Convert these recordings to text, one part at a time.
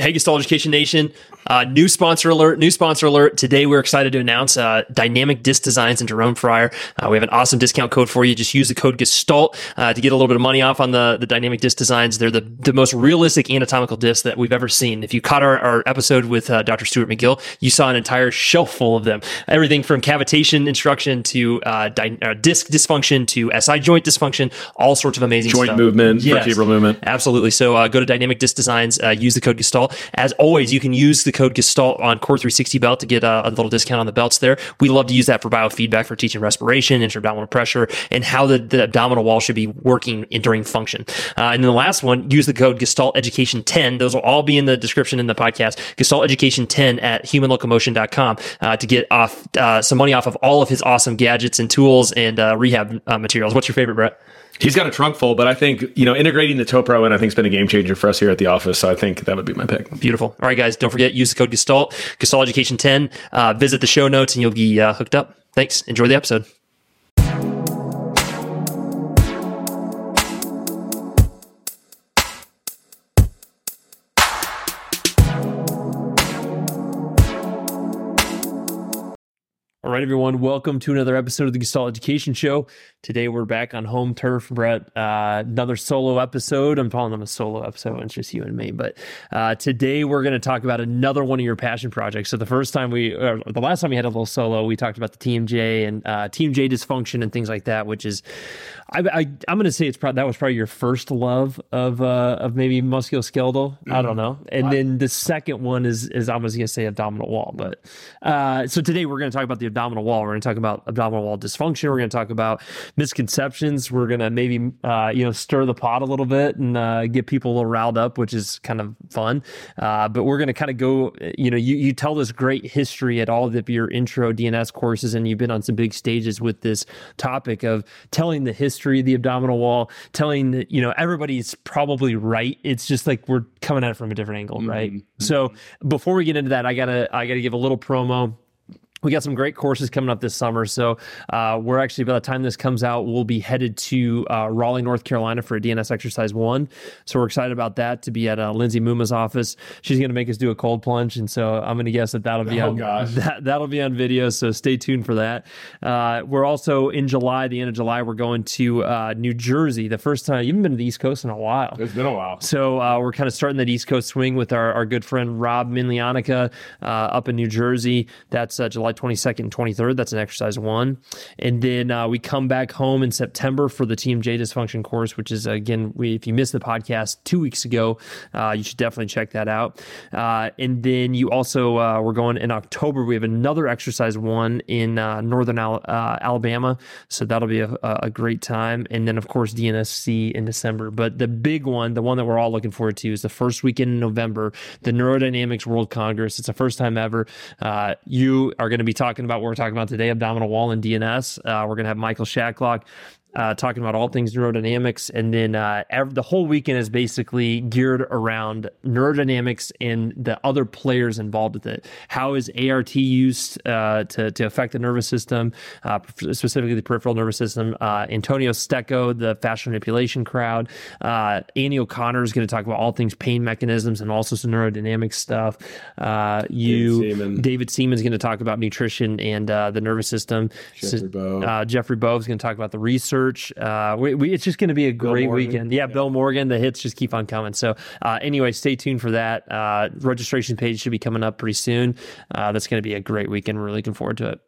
Hey, Gestalt Education Nation. Uh, new sponsor alert, new sponsor alert. Today, we're excited to announce uh, Dynamic Disc Designs and Jerome Fryer. Uh, we have an awesome discount code for you. Just use the code Gestalt uh, to get a little bit of money off on the, the Dynamic Disc Designs. They're the, the most realistic anatomical discs that we've ever seen. If you caught our, our episode with uh, Dr. Stuart McGill, you saw an entire shelf full of them. Everything from cavitation instruction to uh, di- disc dysfunction to SI joint dysfunction, all sorts of amazing joint stuff. movement, Yes. vertebral movement. Absolutely. So uh, go to Dynamic Disc Designs, uh, use the code Gestalt. As always, you can use the code Gestalt on Core 360 belt to get uh, a little discount on the belts there. We love to use that for biofeedback for teaching respiration, intra-abdominal pressure, and how the, the abdominal wall should be working in, during function. Uh, and then the last one, use the code Gestalt Education 10. Those will all be in the description in the podcast. Gestalt Education 10 at humanlocomotion.com uh, to get off uh, some money off of all of his awesome gadgets and tools and uh, rehab uh, materials. What's your favorite, Brett? He's got a trunk full, but I think you know integrating the Toe Pro in I think has been a game changer for us here at the office. So I think that would be my pick. Beautiful. All right, guys, don't forget, use the code Gestalt, Gestalt Education 10. Uh, visit the show notes and you'll be uh, hooked up. Thanks. Enjoy the episode. Right, everyone. Welcome to another episode of the Gestalt Education Show. Today we're back on home turf, Brett. Uh, another solo episode. I'm calling them a solo episode. It's just you and me. But uh, today we're going to talk about another one of your passion projects. So the first time we, or the last time we had a little solo, we talked about the TMJ and uh, TMJ dysfunction and things like that, which is, I, I, I'm going to say it's probably that was probably your first love of uh, of maybe musculoskeletal. I don't know. And then the second one is is I was going to say abdominal wall. But uh, so today we're going to talk about the abdominal wall. We're going to talk about abdominal wall dysfunction. We're going to talk about misconceptions. We're going to maybe uh, you know stir the pot a little bit and uh, get people a little riled up, which is kind of fun. Uh, but we're going to kind of go. You know, you you tell this great history at all of your intro DNS courses, and you've been on some big stages with this topic of telling the history of the abdominal wall, telling that you know everybody's probably right. It's just like we're coming at it from a different angle, right? So before we get into that, I gotta I gotta give a little promo we got some great courses coming up this summer. So uh, we're actually by the time this comes out, we'll be headed to uh, Raleigh, North Carolina for a DNS exercise one. So we're excited about that to be at uh, Lindsay Muma's office. She's going to make us do a cold plunge, and so I'm going to guess that that'll be Oh, on gosh. that that'll be on video. So stay tuned for that. Uh, we're also in July, the end of July, we're going to uh, New Jersey. The first time you've been to the East Coast in a while. It's been a while. So uh, we're kind of starting that East Coast swing with our, our good friend Rob Minlianica uh, up in New Jersey. That's uh, July 22nd and 23rd. That's an exercise one. And then uh, we come back home in September for the TMJ dysfunction course, which is, again, we, if you missed the podcast two weeks ago, uh, you should definitely check that out. Uh, and then you also, uh, we're going in October, we have another exercise one in uh, Northern Al- uh, Alabama. So that'll be a, a great time. And then, of course, DNSC in December. But the big one, the one that we're all looking forward to, is the first weekend in November, the Neurodynamics World Congress. It's the first time ever. You are going to be talking about what we're talking about today abdominal wall and DNS. Uh, we're going to have Michael Shacklock. Uh, talking about all things neurodynamics, and then uh, ev- the whole weekend is basically geared around neurodynamics and the other players involved with it. How is ART used uh, to to affect the nervous system, uh, specifically the peripheral nervous system? Uh, Antonio Stecco, the fascial manipulation crowd. Uh, Annie O'Connor is going to talk about all things pain mechanisms and also some neurodynamic stuff. Uh, you, Seaman. David Seaman's going to talk about nutrition and uh, the nervous system. Jeffrey Bowe. Uh, Jeffrey is going to talk about the research. Uh, we, we, it's just going to be a great weekend. Yeah, Bill Morgan. The hits just keep on coming. So uh, anyway, stay tuned for that. Uh, registration page should be coming up pretty soon. Uh, that's going to be a great weekend. We're really looking forward to it.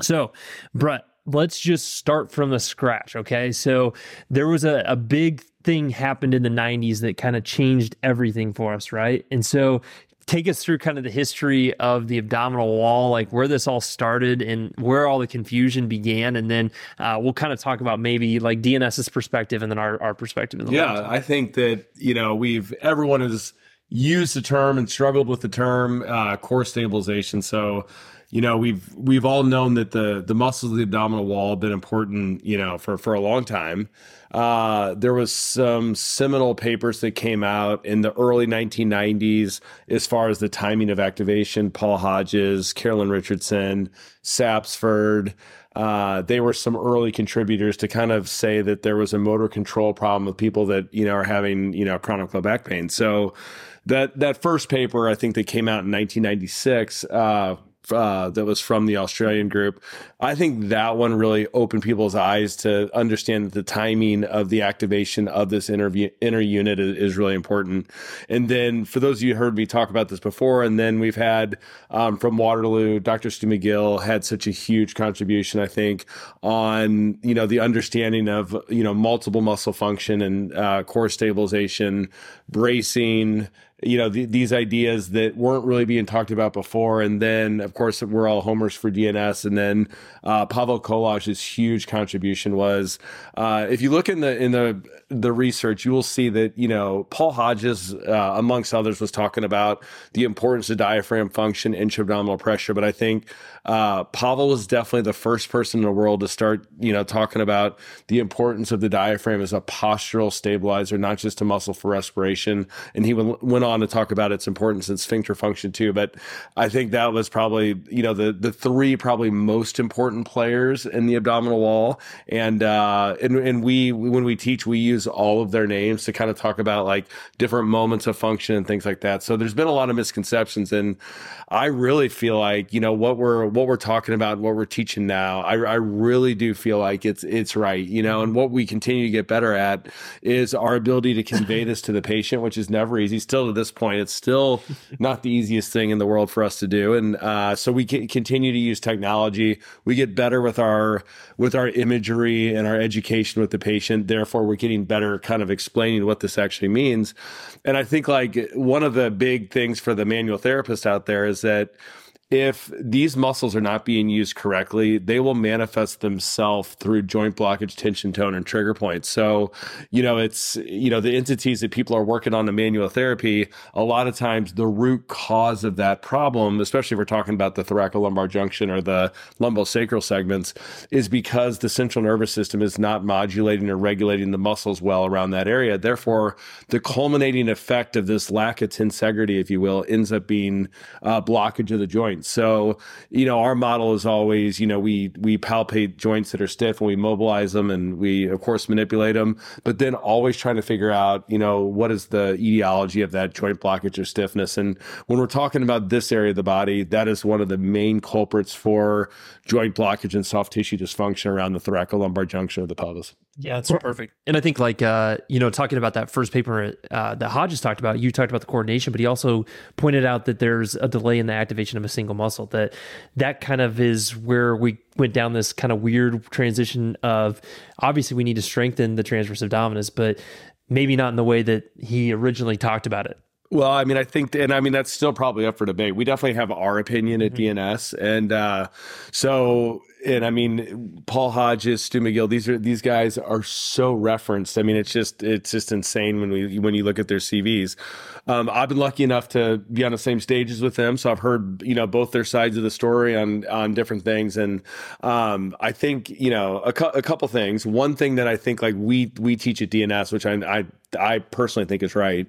So, Brett, let's just start from the scratch. Okay. So there was a, a big thing happened in the 90s that kind of changed everything for us, right? And so take us through kind of the history of the abdominal wall, like where this all started and where all the confusion began. And then uh, we'll kind of talk about maybe like DNS's perspective and then our, our perspective in the Yeah. I think that you know we've everyone has used the term and struggled with the term uh, core stabilization. So you know we've we've all known that the the muscles of the abdominal wall have been important you know for for a long time. Uh, there was some seminal papers that came out in the early 1990s as far as the timing of activation. Paul Hodges, Carolyn Richardson, Sapsford. uh, they were some early contributors to kind of say that there was a motor control problem with people that you know are having you know chronic low back pain. So that that first paper I think that came out in 1996. Uh, uh, that was from the Australian group. I think that one really opened people's eyes to understand that the timing of the activation of this inner, inner unit is, is, really important. And then for those of you who heard me talk about this before, and then we've had um, from Waterloo, Dr. Stu McGill had such a huge contribution, I think, on, you know, the understanding of, you know, multiple muscle function and uh, core stabilization, bracing, you know the, these ideas that weren't really being talked about before. And then of course we're all homers for dns and then uh, pavel Kolar's huge contribution was uh, if you look in the in the the research you will see that you know paul hodges uh, amongst others was talking about the importance of diaphragm function intra-abdominal pressure but i think uh, pavel was definitely the first person in the world to start you know talking about the importance of the diaphragm as a postural stabilizer not just a muscle for respiration and he went on to talk about its importance in sphincter function too. But I think that was probably you know the the three probably most important players in the abdominal wall. And uh, and and we when we teach, we use all of their names to kind of talk about like different moments of function and things like that. So there's been a lot of misconceptions, and I really feel like you know what we're what we're talking about, what we're teaching now. I, I really do feel like it's it's right. You know, and what we continue to get better at is our ability to convey this to the patient, which is never easy. Still to this point, it's still not the easiest thing in the world for us to do. And uh, so we continue to use technology. We get better with our with our imagery and our education with the patient. Therefore, we're getting better kind of explaining what this actually means. And I think like one of the big things for the manual therapist out there is that if these muscles are not being used correctly, they will manifest themselves through joint blockage, tension tone, and trigger points. So, you know, it's, you know, the entities that people are working on the manual therapy, a lot of times the root cause of that problem, especially if we're talking about the thoracolumbar junction or the lumbosacral segments, is because the central nervous system is not modulating or regulating the muscles well around that area. Therefore, the culminating effect of this lack of tensegrity, if you will, ends up being uh, blockage of the joint. So, you know, our model is always, you know, we we palpate joints that are stiff and we mobilize them and we of course manipulate them, but then always trying to figure out, you know, what is the etiology of that joint blockage or stiffness. And when we're talking about this area of the body, that is one of the main culprits for joint blockage and soft tissue dysfunction around the thoracolumbar junction of the pelvis. Yeah, that's perfect. And I think like uh, you know, talking about that first paper uh, that Hodges talked about, you talked about the coordination, but he also pointed out that there's a delay in the activation of a single muscle. That that kind of is where we went down this kind of weird transition of obviously we need to strengthen the transverse abdominis, but maybe not in the way that he originally talked about it. Well, I mean, I think, and I mean, that's still probably up for debate. We definitely have our opinion at mm-hmm. DNS, and uh, so and I mean, Paul Hodges, Stu McGill, these are these guys are so referenced. I mean, it's just it's just insane when we when you look at their CVs. Um, I've been lucky enough to be on the same stages with them, so I've heard you know both their sides of the story on on different things, and um, I think you know a, cu- a couple things. One thing that I think like we we teach at DNS, which I I I personally think is right,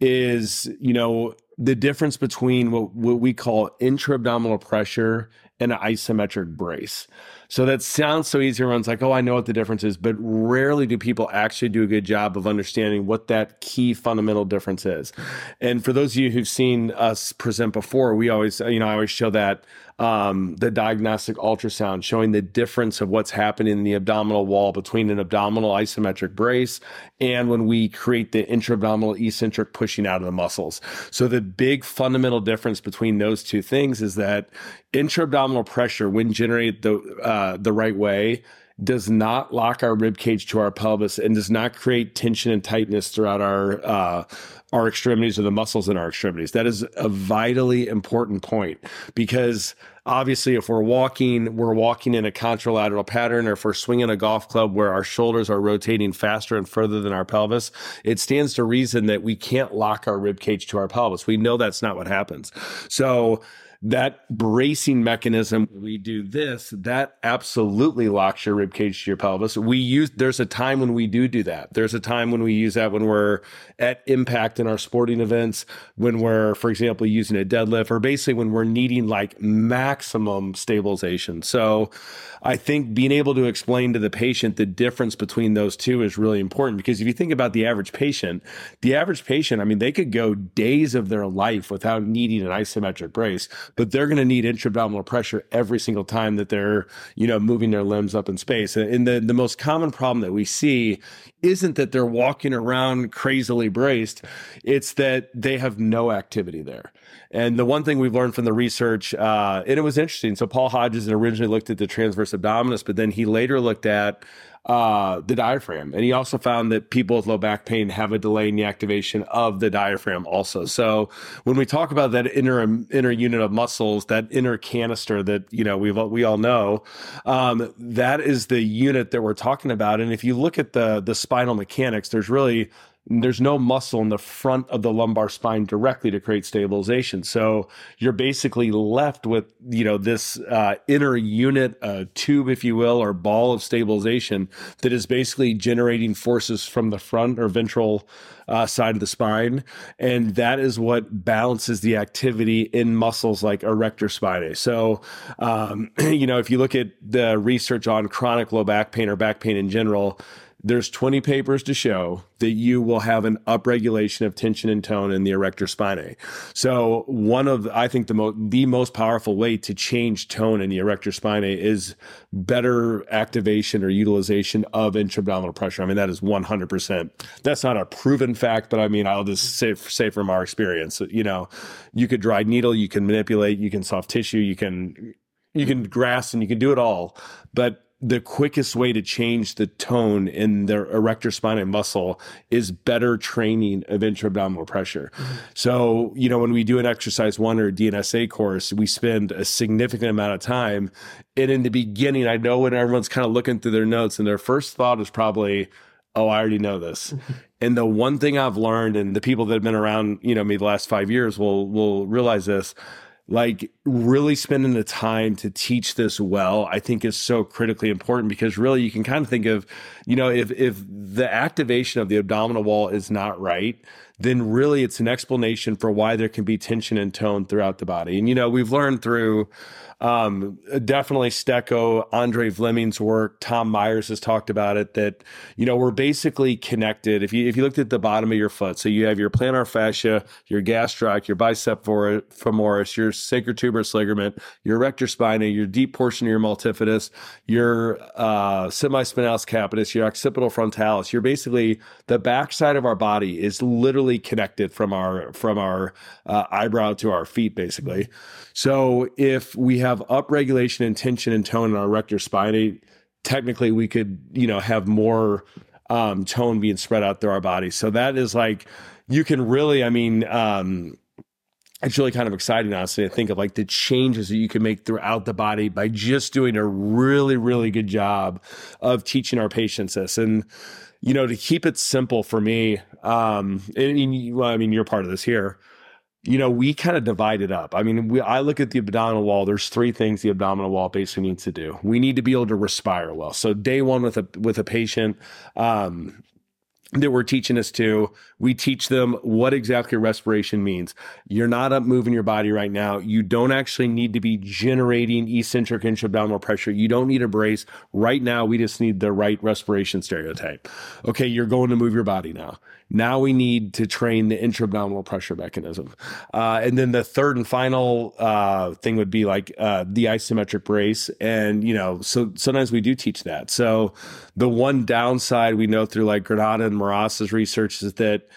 is you know the difference between what, what we call intra abdominal pressure and an isometric brace. So that sounds so easy. Everyone's like, oh, I know what the difference is. But rarely do people actually do a good job of understanding what that key fundamental difference is. And for those of you who've seen us present before, we always, you know, I always show that um, the diagnostic ultrasound showing the difference of what's happening in the abdominal wall between an abdominal isometric brace and when we create the intra-abdominal eccentric pushing out of the muscles. So the big fundamental difference between those two things is that intra-abdominal pressure, when generated the uh, the right way, does not lock our rib cage to our pelvis and does not create tension and tightness throughout our uh, our extremities or the muscles in our extremities. That is a vitally important point because obviously if we're walking, we're walking in a contralateral pattern, or if we're swinging a golf club where our shoulders are rotating faster and further than our pelvis, it stands to reason that we can't lock our rib cage to our pelvis. We know that's not what happens. So that bracing mechanism, we do this, that absolutely locks your rib cage to your pelvis. We use, there's a time when we do do that. There's a time when we use that when we're at impact in our sporting events, when we're, for example, using a deadlift, or basically when we're needing like maximum stabilization. So I think being able to explain to the patient the difference between those two is really important because if you think about the average patient, the average patient, I mean, they could go days of their life without needing an isometric brace, but they're going to need intra-abdominal pressure every single time that they're, you know, moving their limbs up in space. And the, the most common problem that we see isn't that they're walking around crazily braced. It's that they have no activity there. And the one thing we've learned from the research, uh, and it was interesting. So Paul Hodges originally looked at the transverse abdominis, but then he later looked at uh, the diaphragm. And he also found that people with low back pain have a delay in the activation of the diaphragm also. So when we talk about that inner inner unit of muscles, that inner canister that you know we we all know, um, that is the unit that we're talking about. And if you look at the the spinal mechanics, there's really there's no muscle in the front of the lumbar spine directly to create stabilization. So you're basically left with, you know, this uh, inner unit, uh, tube, if you will, or ball of stabilization that is basically generating forces from the front or ventral uh, side of the spine. And that is what balances the activity in muscles like erector spinae. So, um, you know, if you look at the research on chronic low back pain or back pain in general, there's 20 papers to show that you will have an upregulation of tension and tone in the erector spinae. So one of I think the most the most powerful way to change tone in the erector spinae is better activation or utilization of intra-abdominal pressure. I mean that is 100%. That's not a proven fact, but I mean I'll just say say from our experience, you know, you could dry needle, you can manipulate, you can soft tissue, you can you can grass and you can do it all, but the quickest way to change the tone in the erector spinae muscle is better training of intra-abdominal pressure. Mm-hmm. So, you know, when we do an exercise one or a DNSA course, we spend a significant amount of time. And in the beginning, I know when everyone's kind of looking through their notes and their first thought is probably, oh, I already know this. and the one thing I've learned, and the people that have been around, you know, me the last five years will will realize this like really spending the time to teach this well i think is so critically important because really you can kind of think of you know if if the activation of the abdominal wall is not right then really it's an explanation for why there can be tension and tone throughout the body. And you know we've learned through um, definitely Stecco, Andry Vleeming's work, Tom Myers has talked about it that, you know, we're basically connected. If you, if you looked at the bottom of your foot, so you have your plantar fascia, your gastroc, your bicep femoris, your sacrotuberous ligament, your erector spinae, your deep portion of your multifidus, your uh, semispinalis capitis, your occipital frontalis. You're basically the backside of our body is literally connected from our from our uh, eyebrow to our feet, basically. So if we have upregulation and tension and tone in our erector spinae, technically we could, you know, have more um, tone being spread out through our body. So that is like, you can really, I mean, um, it's really kind of exciting, honestly, to think of like the changes that you can make throughout the body by just doing a really, really good job of teaching our patients this. And, you know, to keep it simple for me, um, and, well, I mean, you're part of this here you know, we kind of divide it up. I mean, we, I look at the abdominal wall. There's three things the abdominal wall basically needs to do. We need to be able to respire well. So day one with a with a patient, um, that we're teaching us to. We teach them what exactly respiration means. You're not up moving your body right now. You don't actually need to be generating eccentric intra-abdominal pressure. You don't need a brace. Right now, we just need the right respiration stereotype. Okay, you're going to move your body now. Now we need to train the intra-abdominal pressure mechanism. Uh, and then the third and final uh, thing would be like uh, the isometric brace. And, you know, so sometimes we do teach that. So the one downside we know through like Granata and Marras's research is that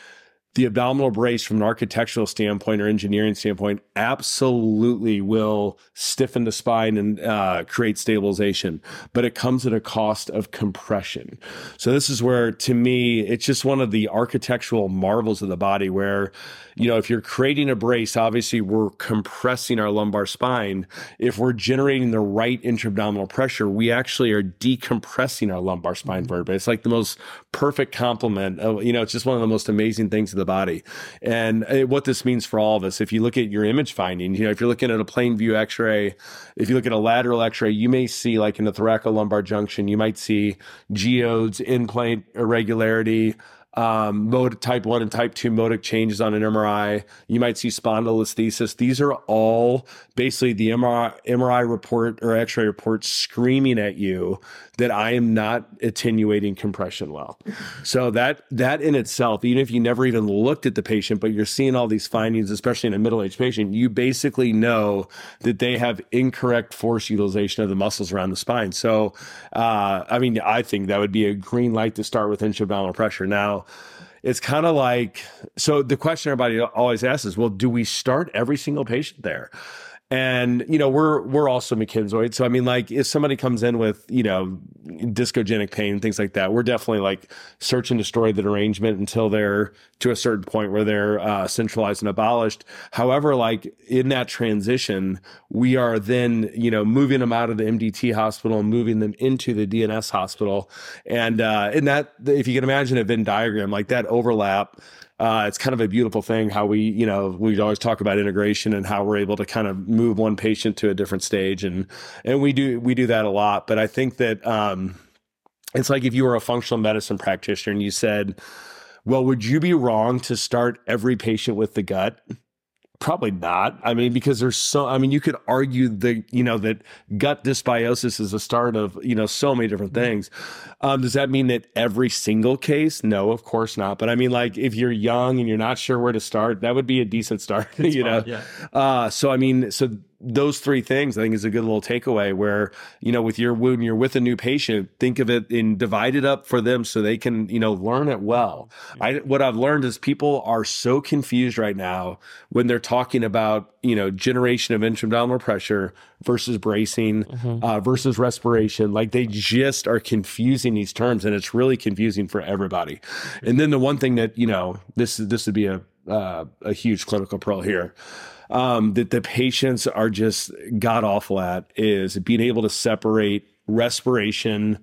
the abdominal brace from an architectural standpoint or engineering standpoint absolutely will stiffen the spine and uh, create stabilization but it comes at a cost of compression. So this is where to me it's just one of the architectural marvels of the body where you know if you're creating a brace obviously we're compressing our lumbar spine. If we're generating the right intra-abdominal pressure we actually are decompressing our lumbar spine vertebrae. It's like the most perfect complement of, you know it's just one of the most amazing things of the the body. And uh, what this means for all of us, if you look at your image finding, you know, if you're looking at a plain view X-ray, if you look at a lateral X-ray, you may see like in the thoracolumbar junction, you might see geodes, endplate irregularity, um, mode type one and type two modic changes on an MRI. You might see spondylolisthesis. These are all basically the MRI, MRI report or X-ray report screaming at you that I am not attenuating compression well. So that that in itself, even if you never even looked at the patient, but you're seeing all these findings, especially in a middle-aged patient, you basically know that they have incorrect force utilization of the muscles around the spine. So, uh, I mean, I think that would be a green light to start with intra-abdominal pressure. Now, it's kind of like so the question everybody always asks is well do we start every single patient there and you know we're we're also McKenzoid, so I mean like if somebody comes in with you know discogenic pain and things like that, we're definitely like search and destroy the derangement until they're to a certain point where they're uh, centralized and abolished. However, like in that transition, we are then you know moving them out of the MDT hospital and moving them into the DNS hospital, and uh, in that if you can imagine a Venn diagram like that overlap uh, it's kind of a beautiful thing how we, you know, we always talk about integration and how we're able to kind of move one patient to a different stage, and and we do we do that a lot. But I think that um, it's like if you were a functional medicine practitioner and you said, "Well, would you be wrong to start every patient with the gut?" Probably not. I mean, because there's so, I mean, you could argue that, you know, that gut dysbiosis is the start of, you know, so many different mm-hmm. things. Um, does that mean that every single case? No, of course not. But I mean, like, if you're young and you're not sure where to start, that would be a decent start, you know? yeah. Uh, so, I mean, so those three things I think is a good little takeaway where, you know, with your wound, you're with a new patient, think of it in divide it up for them so they can, you know, learn it well. I, what I've learned is people are so confused right now when they're talking about, you know, generation of intra-abdominal pressure versus bracing mm-hmm. uh, versus respiration. Like they just are confusing these terms and it's really confusing for everybody. And then the one thing that, you know, this, this would be a, uh, a huge clinical pearl here um, that the patients are just god awful at is being able to separate respiration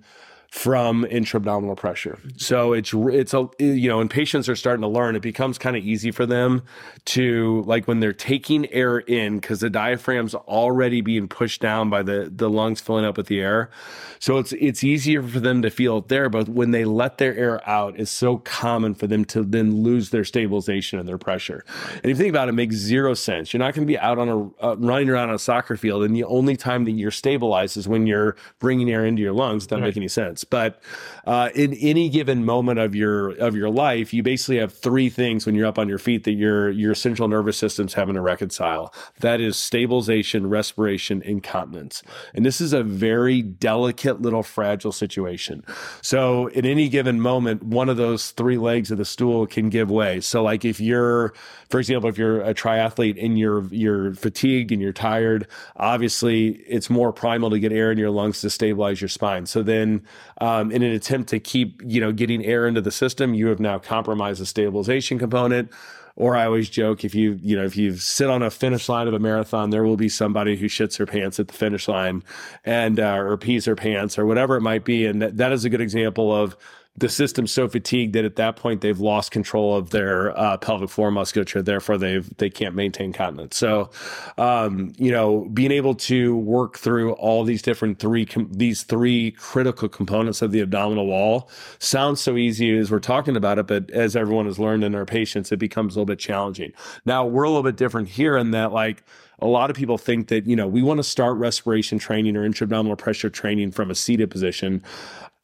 from intra-abdominal pressure. So it's it's a you know, when patients are starting to learn, it becomes kind of easy for them to like when they're taking air in because the diaphragm's already being pushed down by the the lungs filling up with the air. So it's it's easier for them to feel it there, but when they let their air out, it's so common for them to then lose their stabilization and their pressure. And if you think about it, it makes zero sense. You're not going to be out on a uh, running around on a soccer field, and the only time that you're stabilized is when you're bringing air into your lungs. Doesn't right. make any sense. But uh, in any given moment of your of your life, you basically have three things when you're up on your feet that your your central nervous system's having to reconcile. That is stabilization, respiration, incontinence. And this is a very delicate little fragile situation. So in any given moment, one of those three legs of the stool can give way. So like if you're, for example, if you're a triathlete and you're you're fatigued and you're tired, obviously it's more primal to get air in your lungs to stabilize your spine. So then um, in an attempt to keep you know getting air into the system, you have now compromised the stabilization component. Or I always joke if you you know if you sit on a finish line of a marathon, there will be somebody who shits her pants at the finish line, and uh, or pees her pants or whatever it might be, and that, that is a good example of the system's so fatigued that at that point they've lost control of their uh, pelvic floor musculature. Therefore, they've they can't maintain continence. So, um, you know, being able to work through all these different three com- these three critical components of the abdominal wall sounds so easy as we're talking about it, but as everyone has learned in our patients, it becomes a little bit challenging. Now we're a little bit different here in that, like a lot of people think that you know we want to start respiration training or intra-abdominal pressure training from a seated position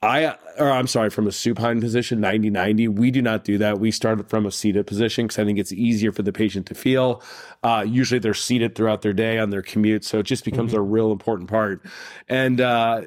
I, or I'm sorry, from a supine position, 90 90. We do not do that. We start from a seated position because I think it's easier for the patient to feel. Uh, usually they're seated throughout their day on their commute. So it just becomes mm-hmm. a real important part. And, uh,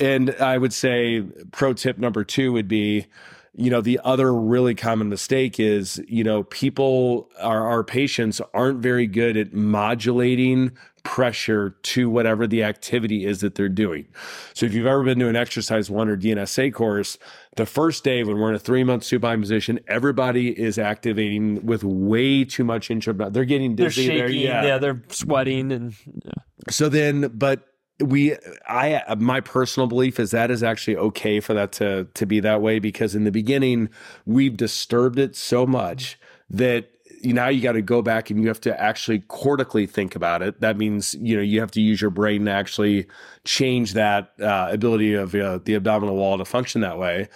and I would say pro tip number two would be, you know, the other really common mistake is, you know, people, our, our patients aren't very good at modulating pressure to whatever the activity is that they're doing. So if you've ever been to an exercise one or DNSA course, the first day when we're in a three month supine position, everybody is activating with way too much intra. They're getting dizzy. They're shaking. They're, yeah. yeah. they're sweating and. Yeah. So then, but we i my personal belief is that is actually okay for that to to be that way because in the beginning we've disturbed it so much that now you got to go back and you have to actually cortically think about it. That means, you know, you have to use your brain to actually change that uh, ability of uh, the abdominal wall to function that way.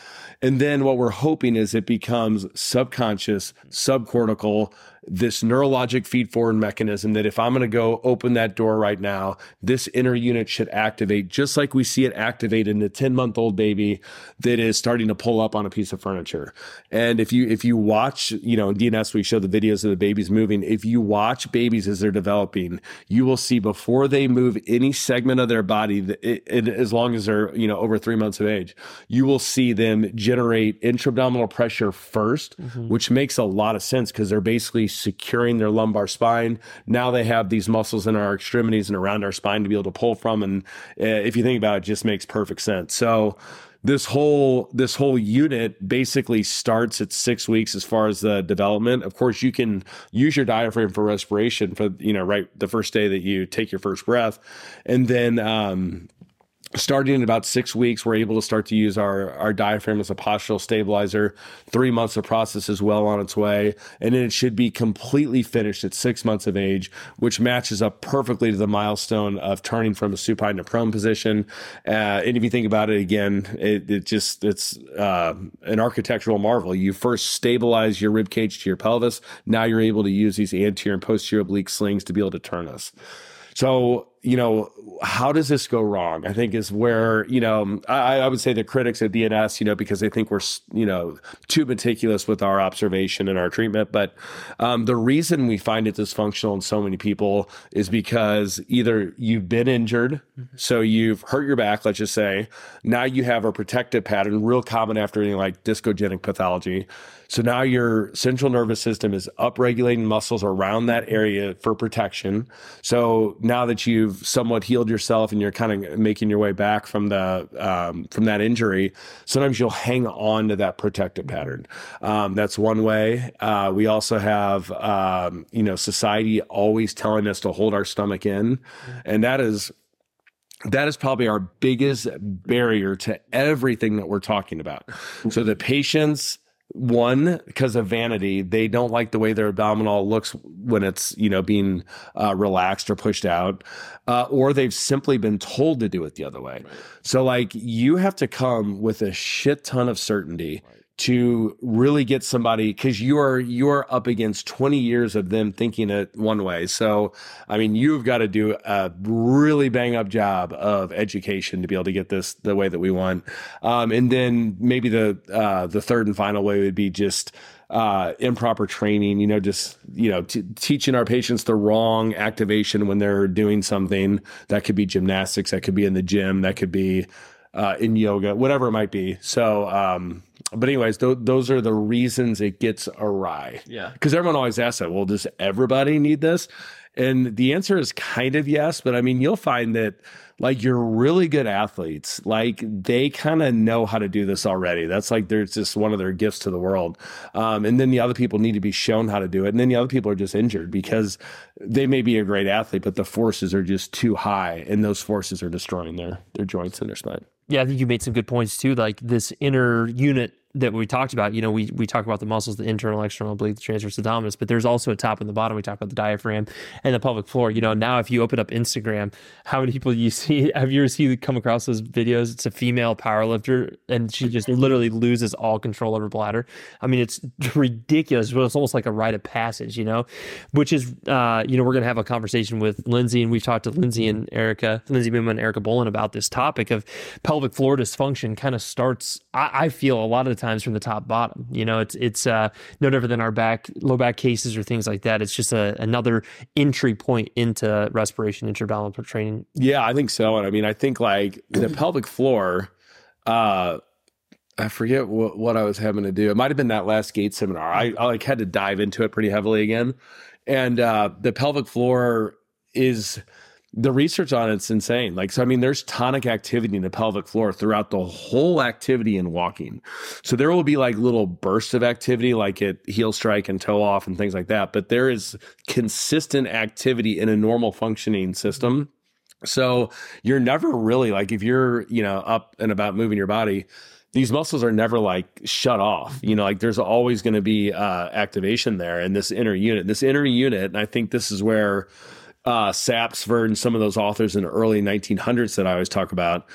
And then what we're hoping is it becomes subconscious, subcortical, this neurologic feed forward mechanism that if I'm going to go open that door right now, this inner unit should activate just like we see it activate in the 10 month old baby that is starting to pull up on a piece of furniture. And if you, if you watch, you know, in DNS, we show the videos of the babies moving. If you watch babies as they're developing, you will see before they move any segment of their body, it, it, as long as they're, you know, over three months of age, you will see them generate intra-abdominal pressure 1st mm-hmm. which makes a lot of sense because they're basically securing their lumbar spine. Now they have these muscles in our extremities and around our spine to be able to pull from. And uh, if you think about it, it just makes perfect sense. So this whole this whole unit basically starts at six weeks as far as the development. Of course, you can use your diaphragm for respiration for you know right the first day that you take your first breath, and then um, starting in about six weeks, we're able to start to use our, our diaphragm as a postural stabilizer. Three months of process is well on its way. And then it should be completely finished at six months of age, which matches up perfectly to the milestone of turning from a supine to prone position. Uh, and if you think about it again, it, it just, it's uh, an architectural marvel. You first stabilize your rib cage to your pelvis. Now you're able to use these anterior and posterior oblique slings to be able to turn us. So, you know, how does this go wrong? I think is where, you know, I, I, would say the critics at DNS, you know, because they think we're, you know, too meticulous with our observation and our treatment. But um, the reason we find it dysfunctional in so many people is because either you've been injured, mm-hmm. so you've hurt your back, let's just say, now you have a protective pattern, real common after anything like discogenic pathology. So now your central nervous system is upregulating muscles around that area for protection. So now that you've somewhat healed yourself and you're kind of making your way back from the um, from that injury, sometimes you'll hang on to that protective pattern. Um, that's one way. Uh, we also have um, you know society always telling us to hold our stomach in, and that is that is probably our biggest barrier to everything that we're talking about. So the patients one because of vanity they don't like the way their abdominal looks when it's you know being uh, relaxed or pushed out uh, or they've simply been told to do it the other way right. so like you have to come with a shit ton of certainty right to really get somebody because you are you are up against 20 years of them thinking it one way. So i mean you've got to do a really bang up job of education to be able to get this the way that we want. Um, and then maybe the uh, the third and final way would be just uh, improper training, you know, just, you know, t- teaching our patients the wrong activation when they're doing something. That could be gymnastics, that could be in the gym, that could be uh, in yoga, whatever it might be. So, um, but anyways, th- those are the reasons it gets awry. Yeah. Because everyone always asks that, well, does everybody need this? And the answer is kind of yes, but I mean, you'll find that like you're really good athletes, like they kind of know how to do this already. That's like there's just one of their gifts to the world. Um, and then the other people need to be shown how to do it. And then the other people are just injured because they may be a great athlete, but the forces are just too high, and those forces are destroying their their joints and their spine. Yeah, I think you made some good points too. Like this inner unit that we talked about, you know, we we talk about the muscles, the internal, external oblique, the transverse abdominis, but there's also a top and the bottom. We talk about the diaphragm and the pelvic floor. You know, now if you open up Instagram, how many people you see? Have you ever seen come across those videos? It's a female powerlifter and she just literally loses all control of her bladder. I mean, it's ridiculous. But it's almost like a rite of passage, you know, which is, uh, you know, we're gonna have a conversation with Lindsay, and we've talked to Lindsay and Erica, Lindsay Bimman and Erica Bolin about this topic of pelvic floor dysfunction. Kind of starts, I, I feel, a lot of the time times from the top bottom. You know, it's it's uh, no different than our back low back cases or things like that. It's just a, another entry point into respiration intervallic training. Yeah, I think so. And I mean, I think like the pelvic floor. Uh, I forget what, what I was having to do. It might have been that last gait seminar. I, I like had to dive into it pretty heavily again. And uh, the pelvic floor is the research on it's insane. Like, so I mean, there's tonic activity in the pelvic floor throughout the whole activity in walking. So there will be like little bursts of activity, like at heel strike and toe off and things like that. But there is consistent activity in a normal functioning system. So you're never really like if you're, you know, up and about moving your body, these muscles are never like shut off. You know, like there's always going to be uh, activation there in this inner unit. This inner unit, and I think this is where uh, Sapsford and some of those authors in the early 1900s that I always talk about,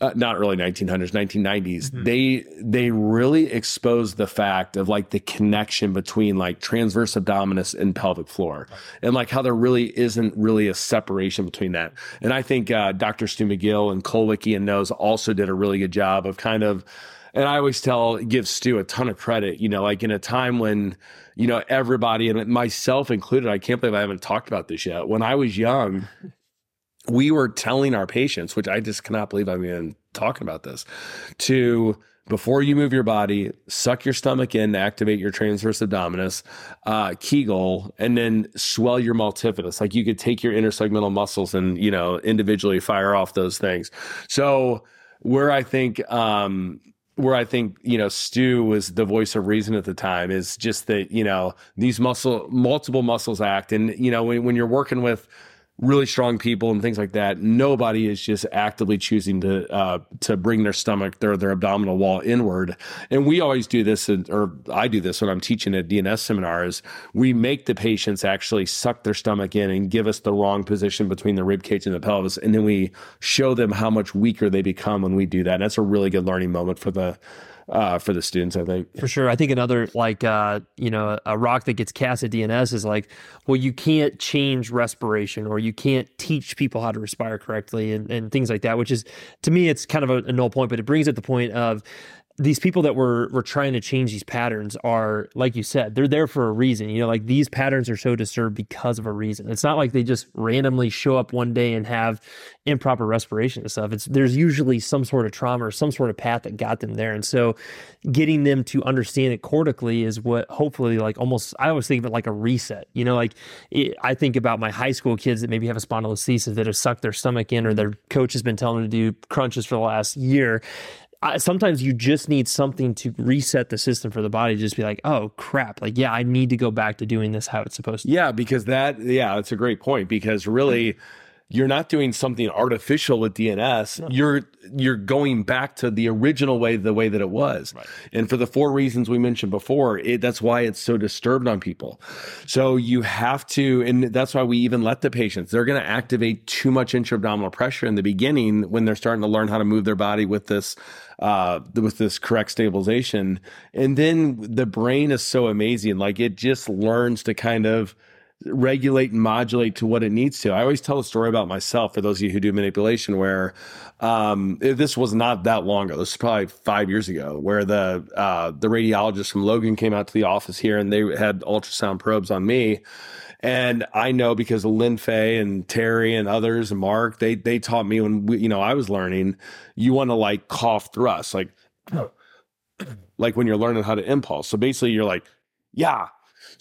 uh, not early 1900s 1990s mm-hmm. they they really exposed the fact of like the connection between like transverse abdominis and pelvic floor and like how there really isn't really a separation between that and i think uh, dr stu mcgill and Cholewicki and those also did a really good job of kind of and i always tell give stu a ton of credit you know like in a time when you know everybody and myself included i can't believe i haven't talked about this yet when i was young we were telling our patients, which I just cannot believe I'm even talking about this, to before you move your body, suck your stomach in to activate your transverse abdominis, uh, Kegel, and then swell your multifidus. Like you could take your intersegmental muscles and, you know, individually fire off those things. So where I think, um, where I think, you know, Stu was the voice of reason at the time is just that, you know, these muscle, multiple muscles act. And, you know, when, when you're working with, really strong people and things like that. Nobody is just actively choosing to uh, to bring their stomach, their their abdominal wall inward. And we always do this, or I do this when I'm teaching at DNS seminars. We make the patients actually suck their stomach in and give us the wrong position between the rib cage and the pelvis, and then we show them how much weaker they become when we do that. And that's a really good learning moment for the uh, for the students. I think for sure. I think another like uh, you know a rock that gets cast at DNS is like, well, you can't change respiration or you can't teach people how to respire correctly and, and things like that. Which is to me, it's kind of a, a null point, but it brings up the point of these people that were were trying to change these patterns are like you said they're there for a reason. You know like these patterns are so disturbed because of a reason. It's not like they just randomly show up one day and have improper respiration and stuff. It's there's usually some sort of trauma or some sort of path that got them there. And so getting them to understand it cortically is what hopefully like almost i always think of it like a reset. You know like it, i think about my high school kids that maybe have a spondylolisthesis that have sucked their stomach in or their coach has been telling them to do crunches for the last year I, sometimes you just need something to reset the system for the body just be like, oh crap, like yeah, I need to go back to doing this how it's supposed to. Yeah, because that yeah, that's a great point because really you're not doing something artificial with DNS. No. You're you're going back to the original way, the way that it was. Right. And for the four reasons we mentioned before, it, that's why it's so disturbed on people. So you have to, and that's why we even let the patients. They're going to activate too much intra-abdominal pressure in the beginning when they're starting to learn how to move their body with this uh, with this correct stabilization. And then the brain is so amazing. Like it just learns to kind of regulate and modulate to what it needs to. I always tell a story about myself for those of you who do manipulation where um, this was not that long ago. This is probably five years ago where the uh, the radiologist from Logan came out to the office here and they had ultrasound probes on me. And I know because Lynn Fay and Terry and others and Mark, they they taught me when we, you know I was learning, you want to like cough thrust, like like when you're learning how to impulse. So basically you're like, yeah,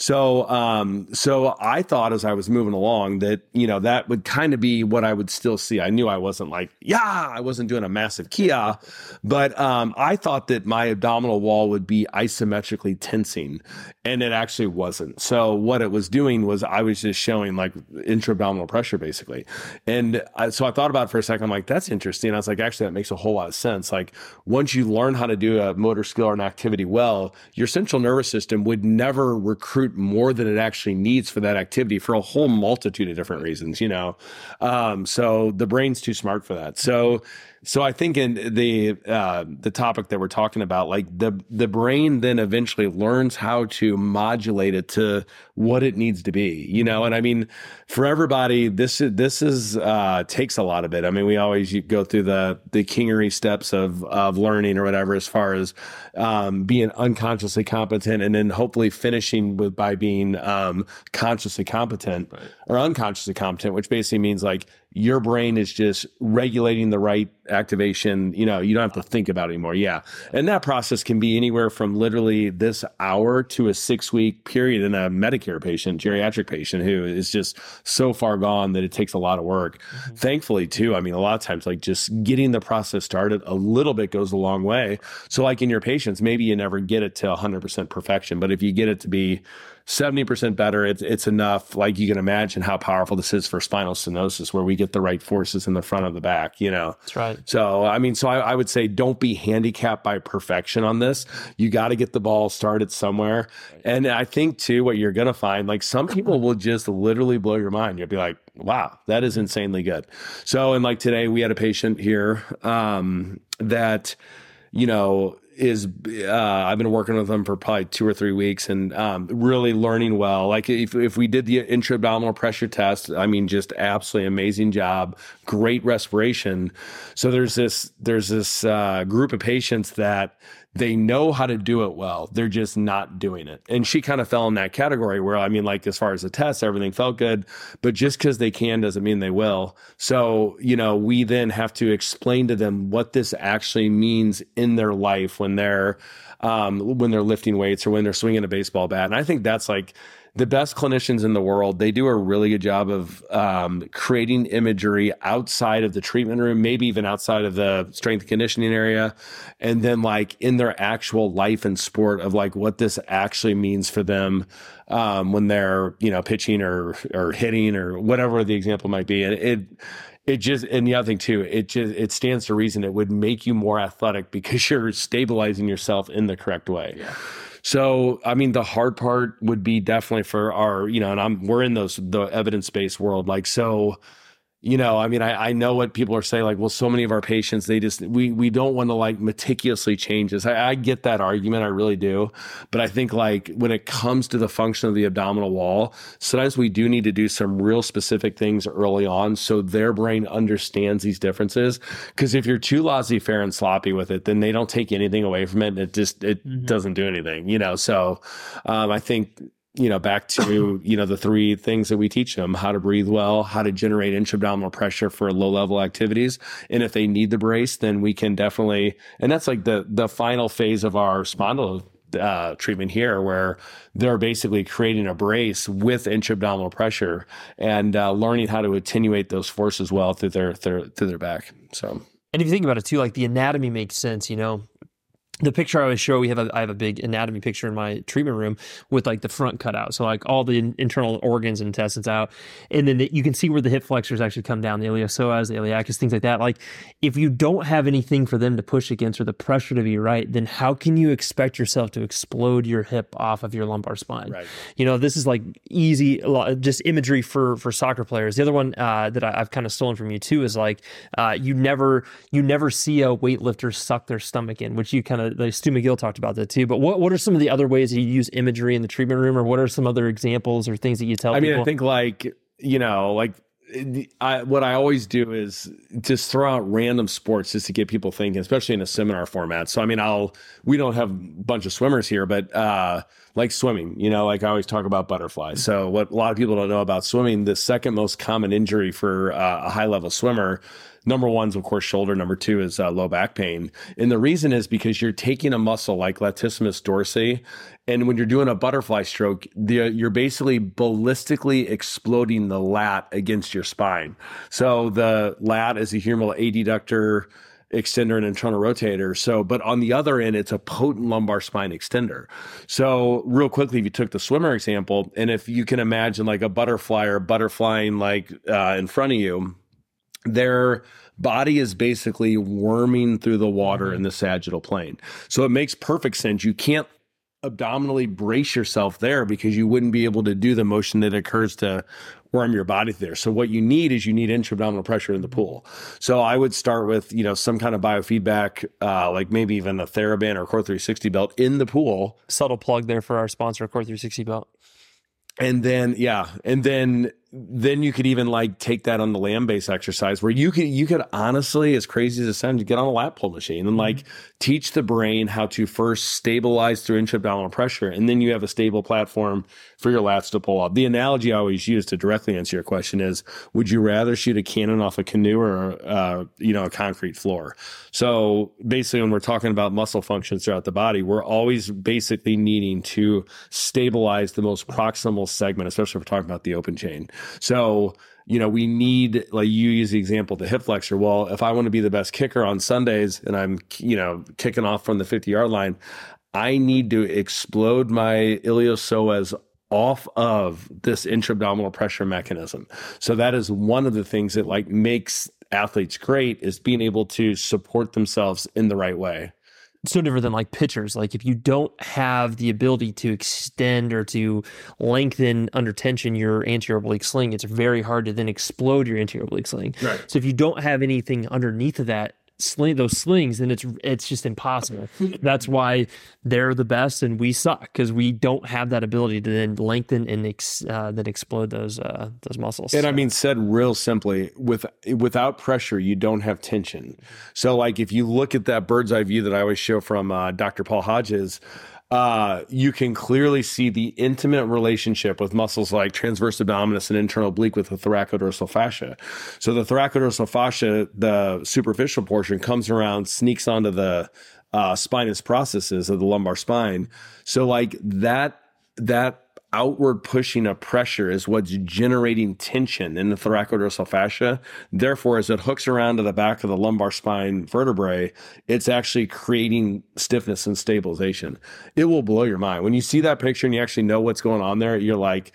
so, um, so I thought as I was moving along that, you know, that would kind of be what I would still see. I knew I wasn't like, yeah, I wasn't doing a massive Kia, but, um, I thought that my abdominal wall would be isometrically tensing and it actually wasn't. So what it was doing was I was just showing like intra-abdominal pressure basically. And I, so I thought about it for a second. I'm like, that's interesting. I was like, actually, that makes a whole lot of sense. Like once you learn how to do a motor skill or an activity well, your central nervous system would never recruit more than it actually needs for that activity for a whole multitude of different reasons, you know. Um, so the brain's too smart for that. So so I think in the uh, the topic that we're talking about, like the the brain then eventually learns how to modulate it to what it needs to be, you know. And I mean, for everybody, this is this is uh, takes a lot of it. I mean, we always go through the the kingery steps of of learning or whatever, as far as um, being unconsciously competent, and then hopefully finishing with by being um, consciously competent right. or unconsciously competent, which basically means like your brain is just regulating the right activation. You know, you don't have to think about it anymore. Yeah. And that process can be anywhere from literally this hour to a six week period in a Medicare patient, geriatric patient who is just so far gone that it takes a lot of work. Mm-hmm. Thankfully, too, I mean, a lot of times, like just getting the process started a little bit goes a long way. So, like in your patients, maybe you never get it to 100% perfection, but if you get it to be 70% better. It's, it's enough. Like you can imagine how powerful this is for spinal stenosis, where we get the right forces in the front of the back, you know? That's right. So, I mean, so I, I would say don't be handicapped by perfection on this. You got to get the ball started somewhere. And I think too, what you're going to find, like some people will just literally blow your mind. You'll be like, wow, that is insanely good. So, and like today we had a patient here, um, that, you know, is uh, I've been working with them for probably two or three weeks and um, really learning well. Like if if we did the intra abdominal pressure test, I mean, just absolutely amazing job, great respiration. So there's this there's this uh, group of patients that they know how to do it well. They're just not doing it. And she kind of fell in that category where, I mean, like as far as the test, everything felt good, but just because they can doesn't mean they will. So, you know, we then have to explain to them what this actually means in their life when they're, um, when they're lifting weights or when they're swinging a baseball bat. And I think that's like, the best clinicians in the world, they do a really good job of um, creating imagery outside of the treatment room, maybe even outside of the strength conditioning area. And then, like, in their actual life and sport of like what this actually means for them um, when they're, you know, pitching or, or hitting or whatever the example might be. And it, it just and the other thing too it just it stands to reason it would make you more athletic because you're stabilizing yourself in the correct way yeah. So, I mean, the hard part would be definitely for our, you know, and I'm we're in those the evidence based world. Like, so you know, I mean, I, I know what people are saying, like, well, so many of our patients, they just, we, we don't want to like meticulously change this. I, I get that argument. I really do. But I think like when it comes to the function of the abdominal wall, sometimes we do need to do some real specific things early on so their brain understands these differences. Cause if you're too laissez faire and sloppy with it, then they don't take anything away from it. And it just, it mm-hmm. doesn't do anything, you know? So, um, I think you know, back to, you know, the three things that we teach them, how to breathe well, how to generate intra-abdominal pressure for low level activities. And if they need the brace, then we can definitely, and that's like the, the final phase of our spondyle uh, treatment here, where they're basically creating a brace with intra-abdominal pressure and uh, learning how to attenuate those forces well through their, through, through their back. So, and if you think about it too, like the anatomy makes sense, you know, the picture I always show, we have a I have a big anatomy picture in my treatment room with like the front cut out, so like all the in, internal organs and intestines out, and then the, you can see where the hip flexors actually come down, the iliopsoas, the iliacus, things like that. Like if you don't have anything for them to push against or the pressure to be right, then how can you expect yourself to explode your hip off of your lumbar spine? Right. You know, this is like easy, just imagery for for soccer players. The other one uh, that I, have kind of stolen from you too is like uh, you never you never see a weightlifter suck their stomach in, which you kind of of like Stu McGill talked about that too. But what what are some of the other ways you use imagery in the treatment room, or what are some other examples or things that you tell? I mean, people? I think like you know, like I, what I always do is just throw out random sports just to get people thinking, especially in a seminar format. So, I mean, I'll, we don't have a bunch of swimmers here, but, uh, like swimming, you know, like I always talk about butterflies. So, what a lot of people don't know about swimming, the second most common injury for uh, a high level swimmer Number one is, of course, shoulder. Number two is uh, low back pain. And the reason is because you're taking a muscle like latissimus dorsi. And when you're doing a butterfly stroke, the, you're basically ballistically exploding the lat against your spine. So the lat is a humeral adductor extender and internal rotator. So, but on the other end, it's a potent lumbar spine extender. So, real quickly, if you took the swimmer example, and if you can imagine like a butterfly or butterflying like uh, in front of you, their body is basically worming through the water mm-hmm. in the sagittal plane. So it makes perfect sense. You can't abdominally brace yourself there because you wouldn't be able to do the motion that occurs to worm your body there. So what you need is you need intra-abdominal pressure in the pool. So I would start with, you know, some kind of biofeedback, uh, like maybe even a TheraBand or Core 360 belt in the pool. Subtle plug there for our sponsor, Core 360 belt. And then, yeah. And then then you could even like take that on the land base exercise where you could you could honestly as crazy as it sounds get on a lat pull machine and like mm-hmm. teach the brain how to first stabilize through intra-abdominal pressure and then you have a stable platform for your lats to pull up the analogy i always use to directly answer your question is would you rather shoot a cannon off a canoe or uh, you know a concrete floor? So basically when we're talking about muscle functions throughout the body we're always basically needing to stabilize the most proximal segment especially if we're talking about the open chain so, you know, we need, like you use the example, the hip flexor. Well, if I want to be the best kicker on Sundays and I'm, you know, kicking off from the 50 yard line, I need to explode my iliopsoas off of this intra-abdominal pressure mechanism. So that is one of the things that like makes athletes great is being able to support themselves in the right way so different than like pitchers. Like if you don't have the ability to extend or to lengthen under tension your anterior oblique sling, it's very hard to then explode your anterior oblique sling. Right. So if you don't have anything underneath of that, sling those slings and it's it's just impossible that's why they're the best and we suck because we don't have that ability to then lengthen and ex, uh, then explode those uh, those muscles and so. i mean said real simply with without pressure you don't have tension so like if you look at that bird's eye view that i always show from uh, dr paul hodges uh, you can clearly see the intimate relationship with muscles like transverse abdominis and internal oblique with the thoracodorsal fascia. So the thoracodorsal fascia, the superficial portion, comes around, sneaks onto the uh, spinous processes of the lumbar spine. So like that that outward pushing of pressure is what's generating tension in the thoracodorsal fascia. Therefore, as it hooks around to the back of the lumbar spine vertebrae, it's actually creating stiffness and stabilization. It will blow your mind. When you see that picture and you actually know what's going on there, you're like,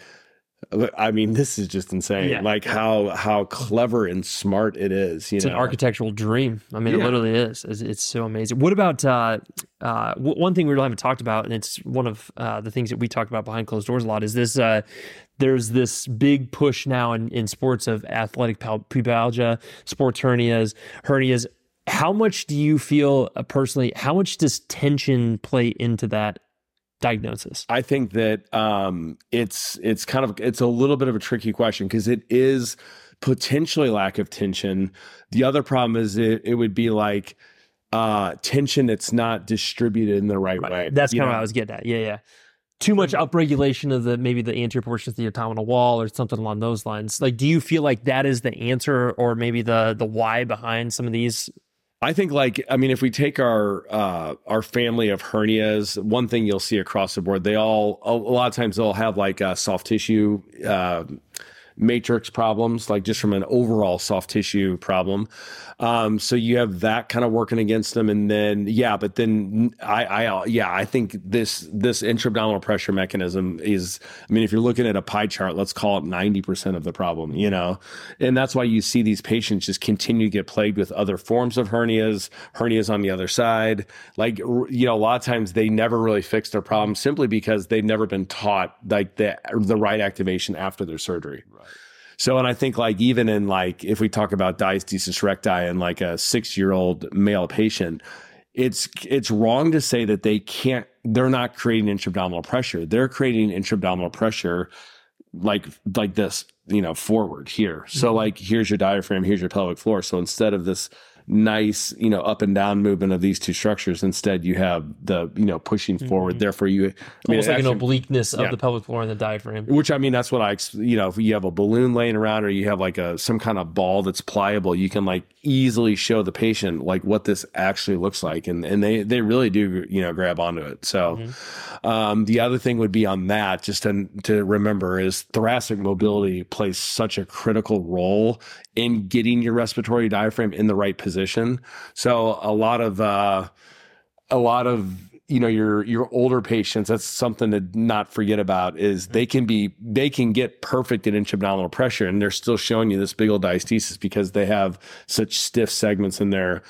I mean, this is just insane. Yeah. Like how how clever and smart it is. it's know? an architectural dream. I mean, yeah. it literally is. It's, it's, so amazing. What about uh, uh, one thing we really haven't talked about, and it's one of uh, the things that we talk about behind closed doors a lot, is this. Uh, there's this big push now in, in sports of athletic pubalgia, sports hernias, hernias. How much do you feel uh, personally? How much does tension play into that diagnosis? I think that um, it's it's kind of it's a little bit of a tricky question because it is potentially lack of tension. The other problem is it it would be like uh, tension that's not distributed in the right, right. way. That's kind of what I was getting at. Yeah, yeah. Too much upregulation of the maybe the anterior portions of the abdominal wall or something along those lines. Like, do you feel like that is the answer, or maybe the the why behind some of these I think like I mean if we take our uh our family of hernias, one thing you'll see across the board, they all a, lot of times they'll have like a soft tissue uh matrix problems, like just from an overall soft tissue problem. Um, so you have that kind of working against them, and then yeah, but then I, I yeah, I think this this intra-abdominal pressure mechanism is. I mean, if you're looking at a pie chart, let's call it ninety percent of the problem, you know, and that's why you see these patients just continue to get plagued with other forms of hernias, hernias on the other side. Like you know, a lot of times they never really fix their problem simply because they've never been taught like the the right activation after their surgery. Right. So, and I think like even in like if we talk about diastasis recti in like a six year old male patient, it's it's wrong to say that they can't. They're not creating intra-abdominal pressure. They're creating intra-abdominal pressure like like this, you know, forward here. So mm-hmm. like here's your diaphragm, here's your pelvic floor. So instead of this nice, you know, up and down movement of these two structures. Instead, you have the, you know, pushing mm-hmm. forward. Therefore, you, I mean, almost like actually, an obliqueness yeah. of the pelvic floor and the diaphragm. Which I mean, that's what I, you know, if you have a balloon laying around or you have like a some kind of ball that's pliable, you can like easily show the patient like what this actually looks like, and and they they really do, you know, grab onto it. So, mm-hmm. um, the other thing would be on that, just to to remember, is thoracic mobility plays such a critical role in getting your respiratory diaphragm in the right position. So a lot of uh, a lot of you know your your older patients that's something to not forget about is they can be they can get perfect at intra-abdominal pressure and they're still showing you this big old diastasis because they have such stiff segments in their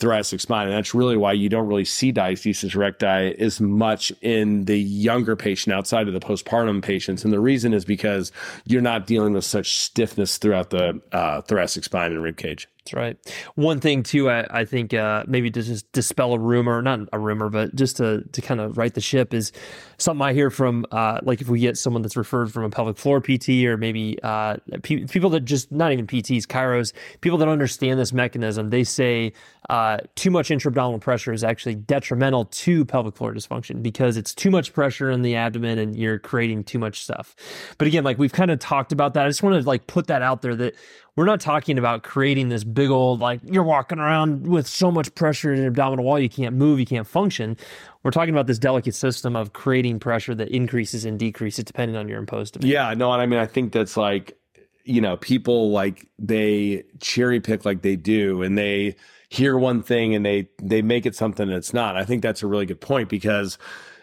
thoracic spine. And that's really why you don't really see diastasis recti as much in the younger patient outside of the postpartum patients. And the reason is because you're not dealing with such stiffness throughout the uh, thoracic spine and rib cage. That's right. One thing too, I, I think uh, maybe to just dispel a rumor, not a rumor, but just to to kind of right the ship is something I hear from uh, like if we get someone that's referred from a pelvic floor PT or maybe uh, pe- people that just not even PTs, chiros, people that understand this mechanism, they say uh, too much intra-abdominal pressure is actually detrimental to pelvic floor dysfunction because it's too much pressure in the abdomen and you're creating too much stuff. But again, like we've kind of talked about that. I just want to like put that out there that we're not talking about creating this big old like you're walking around with so much pressure in your abdominal wall you can't move, you can't function. We're talking about this delicate system of creating pressure that increases and decreases depending on your imposed demand. Yeah, no, and I mean I think that's like you know, people like they cherry pick like they do and they hear one thing and they they make it something that's not. I think that's a really good point because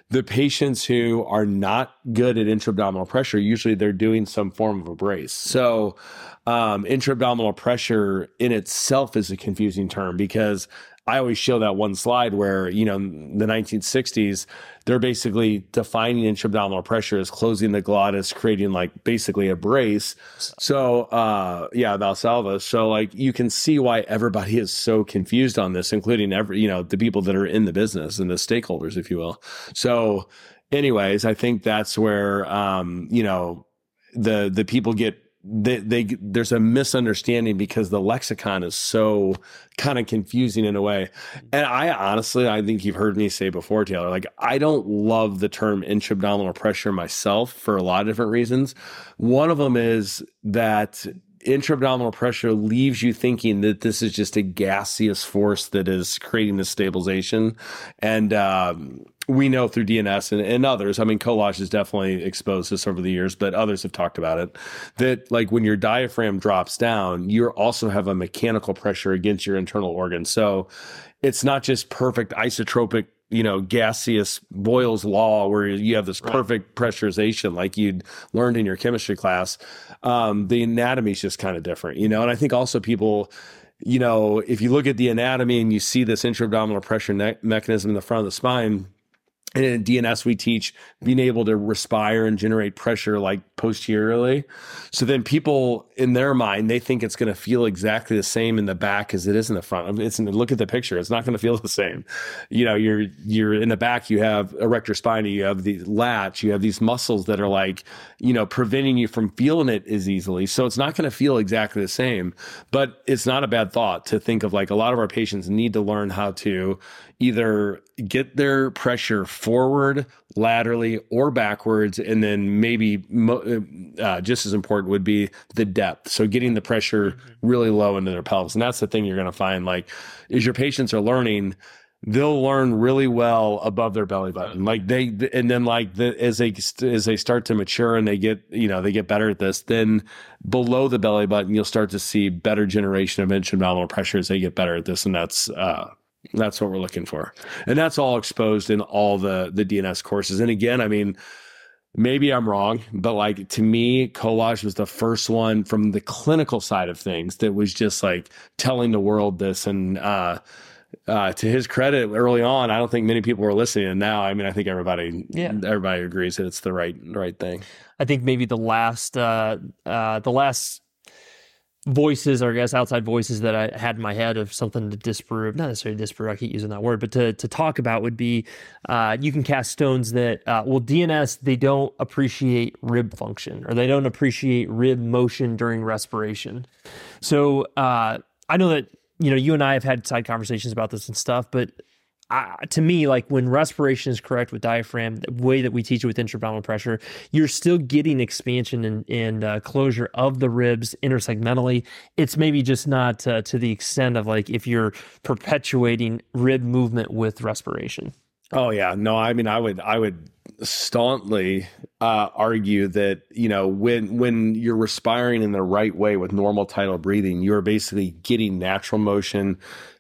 the patients who are not good at intra-abdominal pressure, usually they're doing some form of a brace. So, um, intra-abdominal pressure in itself is a confusing term because I always show that one slide where, you know, the 1960s, they're basically defining intra-abdominal pressure as closing the glottis, creating like basically a brace. So, uh, yeah, Valsalva. So like you can see why everybody is so confused on this, including every, you know, the people that are in the business and the stakeholders, if you will. So anyways, I think that's where, um, you know, the, the people get they, they there's a misunderstanding because the lexicon is so kind of confusing in a way. Mm-hmm. And I honestly, I think you've heard me say before, Taylor, like I don't love the term intra-abdominal pressure myself for a lot of different reasons. One of them is that intra-abdominal pressure leaves you thinking that this is just a gaseous force that is creating the stabilization. And um, we know through DNS and, and others, I mean, Kolar has definitely exposed this over the years, but others have talked about it, that like when your diaphragm drops down, you also have a mechanical pressure against your internal organs. So it's not just perfect isotropic you know, gaseous Boyle's law where you have this perfect pressurization like you'd learned in your chemistry class. Um, the anatomy is just kind of different, you know, and I think also people, you know, if you look at the anatomy and you see this intra-abdominal pressure ne- mechanism in the front of the spine, and in DNS, we teach being able to respire and generate pressure like posteriorly. So then people in their mind, they think it's going to feel exactly the same in the back as it is in the front. It's look at the picture. It's not going to feel the same. You know, you're, you're in the back, you have erector spinae, you have the latch, you have these muscles that are like, you know, preventing you from feeling it as easily. So it's not going to feel exactly the same, but it's not a bad thought to think of like a lot of our patients need to learn how to either get their pressure forward, laterally, or backwards. And then maybe uh, just as important would be the depth. So getting the pressure mm-hmm. really low into their pelvis. And that's the thing you're going to find like, is your patients are learning they'll learn really well above their belly button. Like they, and then like the, as they as they start to mature and they get you know they get better at this, then below the belly button you'll start to see better generation of intra-abdominal pressure as they get better at this, and that's uh, that's what we're looking for. And that's all exposed in all the the DNS courses. And again, I mean, maybe I'm wrong, but like to me, Kolar was the first one from the clinical side of things that was just like telling the world this and uh uh, to his credit, early on, I don't think many people were listening, and now, I mean, I think everybody, yeah, everybody agrees that it's the right, right thing. I think maybe the last, uh, uh, the last voices or I guess outside voices that I had in my head of something to disprove, not necessarily disprove, I keep using that word, but to, to talk about would be uh, you can cast stones that, uh, well, DNS, they don't appreciate rib function or they don't appreciate rib motion during respiration. So uh, I know that, you know, you and I have had side conversations about this and stuff, but to me, like when respiration is correct with diaphragm, the way that we teach it with intra-abdominal pressure, you're still getting expansion and, and uh, closure of the ribs intersegmentally. It's maybe just not uh, to the extent of like if you're perpetuating rib movement with respiration. Oh yeah, no, I mean, I would, I would staunchly uh, argue that you know when when you're respiring in the right way with normal tidal breathing, you are basically getting natural motion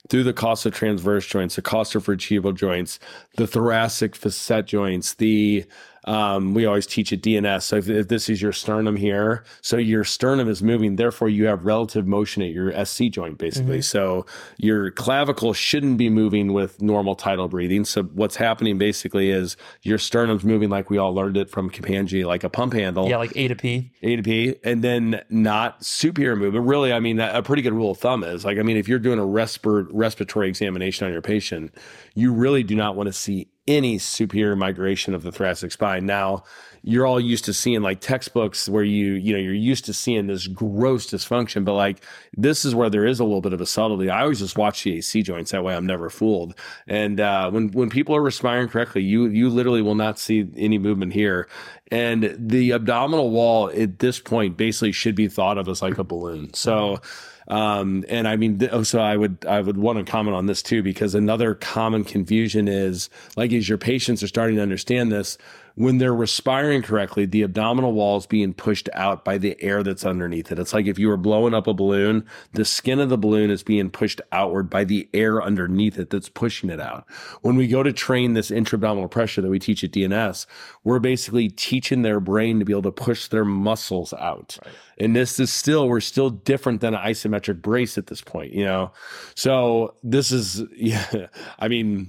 through the costotransverse joints, the costovertebral joints, the thoracic facet joints, the um, we always teach at DNS. So if, if, this is your sternum here, so your sternum is moving, therefore you have relative motion at your SC joint, basically. Mm-hmm. So your clavicle shouldn't be moving with normal tidal breathing. So what's happening basically is your sternum's moving like we all learned it from Kapandji, like a pump handle. Yeah, like A to P. A to P, and then not superior movement. Really, I mean, a pretty good rule of thumb is like, I mean, if you're doing a respir- respiratory examination on your patient, you really do not want to see any superior migration of the thoracic spine. Now, you're all used to seeing like textbooks where you, you know, you're used to seeing this gross dysfunction, but like this is where there is a little bit of a subtlety. I always just watch the AC joints. That way I'm never fooled. And, uh, when, when people are respiring correctly, you, you literally will not see any movement here. And the abdominal wall at this point basically should be thought of as like a balloon. So, um, and I mean, oh, so I would I would want to comment on this too because another common confusion is like as your patients are starting to understand this, when they're respiring correctly, the abdominal wall is being pushed out by the air that's underneath it. It's like if you were blowing up a balloon, the skin of the balloon is being pushed outward by the air underneath it that's pushing it out. When we go to train this intra-abdominal pressure that we teach at DNS, we're basically teaching their brain to be able to push their muscles out. Right. And this is still, we're still different than an isometric brace at this point, you know? So this is, yeah, I mean,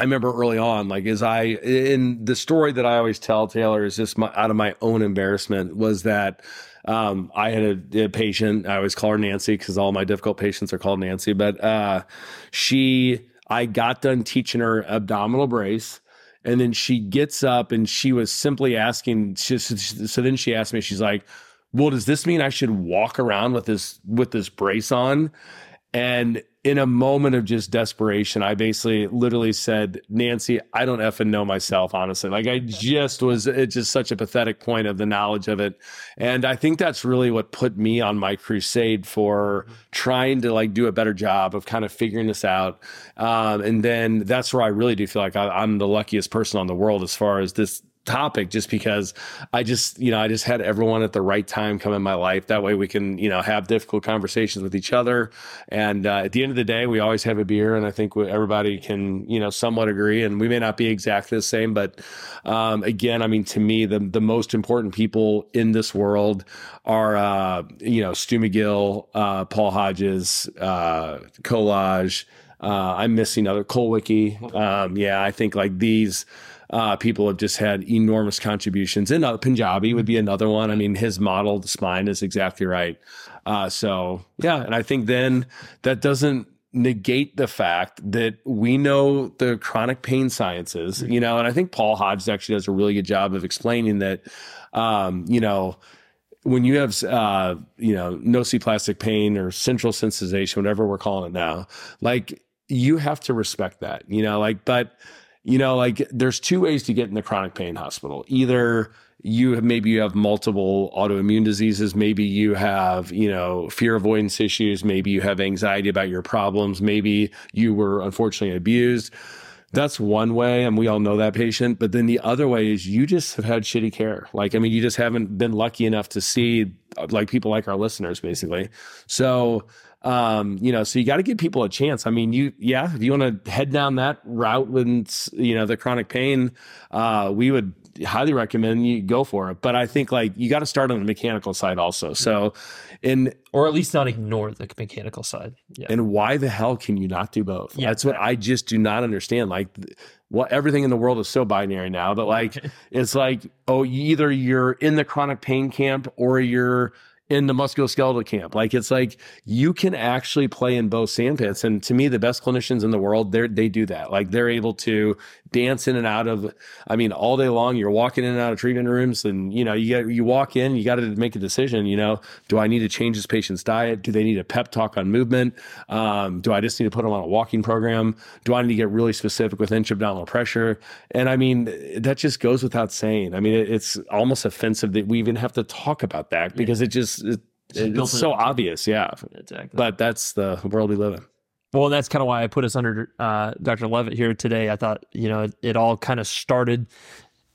I remember early on, like as I in the story that I always tell Taylor is just my, out of my own embarrassment was that um, I had a, a, patient. I always call her Nancy because all my difficult patients are called Nancy. But uh, she, I got done teaching her abdominal brace, and then she gets up and she was simply asking. She, so then she asked me, she's like, "Well, does this mean I should walk around with this with this brace on?" And in a moment of just desperation, I basically literally said, Nancy, I don't effing know myself, honestly. Like I just was, it's just such a pathetic point of the knowledge of it. And I think that's really what put me on my crusade for trying to like do a better job of kind of figuring this out. Um, and then that's where I really do feel like I, I'm the luckiest person on the world as far as this topic just because I just, you know, I just had everyone at the right time come in my life. That way we can, you know, have difficult conversations with each other. And uh, at the end of the day, we always have a beer. And I think everybody can, you know, somewhat agree. And we may not be exactly the same, but um, again, I mean, to me, the, the most important people in this world are, uh, you know, Stu McGill, uh, Paul Hodges, uh, Kolar. Uh, I'm missing other Cholewicki. Um, yeah, I think like these, uh, people have just had enormous contributions. And uh, Panjabi would be another one. I mean, his model, the spine is exactly right. Uh, so yeah, and I think then that doesn't negate the fact that we know the chronic pain sciences, you know, and I think Paul Hodges actually does a really good job of explaining that, um, you know, when you have, uh, you know, nociplastic pain or central sensitization, whatever we're calling it now, like you have to respect that, you know, like, but you know, like there's two ways to get in the chronic pain hospital. Either you have, maybe you have multiple autoimmune diseases, maybe you have, you know, fear avoidance issues, maybe you have anxiety about your problems, maybe you were unfortunately abused. That's one way, and we all know that patient. But then the other way is you just have had shitty care. Like, I mean, you just haven't been lucky enough to see like people like our listeners, basically. So, um, you know, so you got to give people a chance. I mean, you, yeah, if you want to head down that route with, you know, the chronic pain, uh, we would highly recommend you go for it. But I think like you got to start on the mechanical side also. So, in or at least not ignore the mechanical side. Yeah. And why the hell can you not do both? Yeah, That's what I just do not understand. Like, what everything in the world is so binary now that like it's like oh either you're in the chronic pain camp or you're in the musculoskeletal camp. Like it's like you can actually play in both sandpits. And to me, the best clinicians in the world, they they do that. Like they're able to dance in and out of. I mean, all day long, you're walking in and out of treatment rooms, and you know, you get you walk in, you got to make a decision. You know, do I need to change this patient's diet? Do they need a pep talk on movement? Um, do I just need to put them on a walking program? Do I need to get really specific with intra-abdominal pressure? And I mean, that just goes without saying. I mean, it, it's almost offensive that we even have to talk about that because it just it's, it's so obvious, yeah. Exactly. But that's the world we live in. Well, and that's kind of why I put us under uh, Dr. Lewit here today. I thought, you know, it, it all kind of started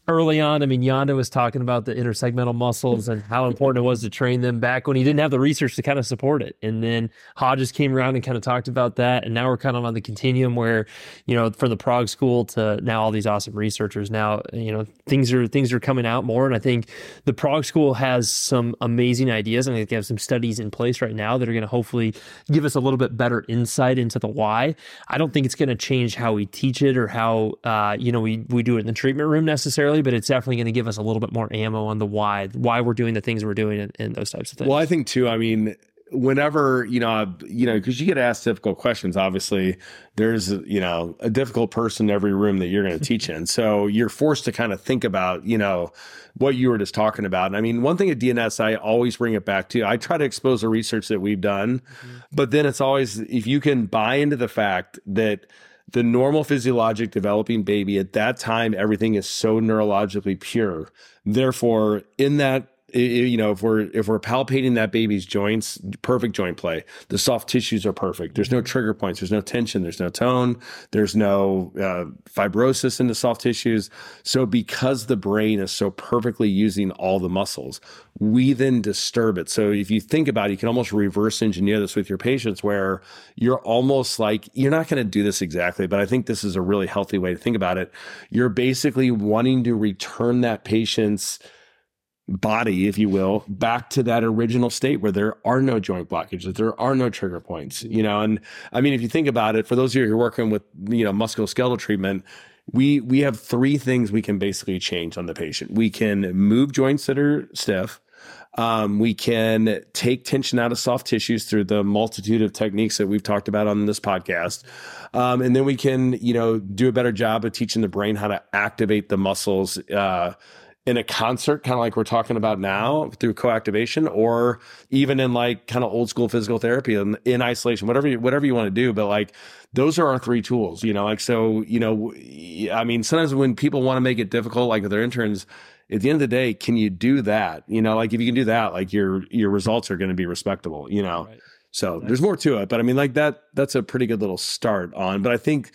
early on, I mean, Yanda was talking about the intersegmental muscles and how important it was to train them back when he didn't have the research to kind of support it. And then Hodges came around and kind of talked about that. And now we're kind of on the continuum where, you know, from the Prague school to now all these awesome researchers. Now, you know, things are things are coming out more. And I think the Prague school has some amazing ideas. And they have some studies in place right now that are going to hopefully give us a little bit better insight into the why. I don't think it's going to change how we teach it or how uh, you know, we we do it in the treatment room necessarily necessarily, but it's definitely going to give us a little bit more ammo on the why, why we're doing the things we're doing and, and those types of things. Well, I think too, I mean, whenever you know you know because you get asked difficult questions obviously there's you know a difficult person in every room that you're going to teach in so you're forced to kind of think about you know what you were just talking about and i mean one thing at dns i always bring it back to i try to expose the research that we've done mm-hmm. but then it's always if you can buy into the fact that the normal physiologic developing baby at that time everything is so neurologically pure. Therefore in that you know if we're if we're palpating that baby's joints perfect joint play. The soft tissues are perfect. There's no trigger points. There's no tension. There's no tone. There's no uh, fibrosis in the soft tissues. So because the brain is so perfectly using all the muscles we then disturb it. So if you think about it you can almost reverse engineer this with your patients where you're almost like you're not going to do this exactly but i think this is a really healthy way to think about it. You're basically wanting to return that patient's body, if you will, back to that original state where there are no joint blockages, there are no trigger points, you know. And I mean, if you think about it, for those of you who are working with, you know, musculoskeletal treatment, we we have three things we can basically change on the patient. We can move joints that are stiff. Um, we can take tension out of soft tissues through the multitude of techniques that we've talked about on this podcast. Um, and then we can, you know, do a better job of teaching the brain how to activate the muscles uh, in a concert, kind of like we're talking about now through co-activation, or even in like kind of old school physical therapy in, in isolation, whatever you, whatever you want to do. But like those are our three tools, you know. Like so, you know, I mean, sometimes when people want to make it difficult, like with their interns, at the end of the day, can you do that? You know, like if you can do that, like your your results are going to be respectable. You know. Right. So nice. there's more to it, but I mean, like that, that's a pretty good little start on. But I think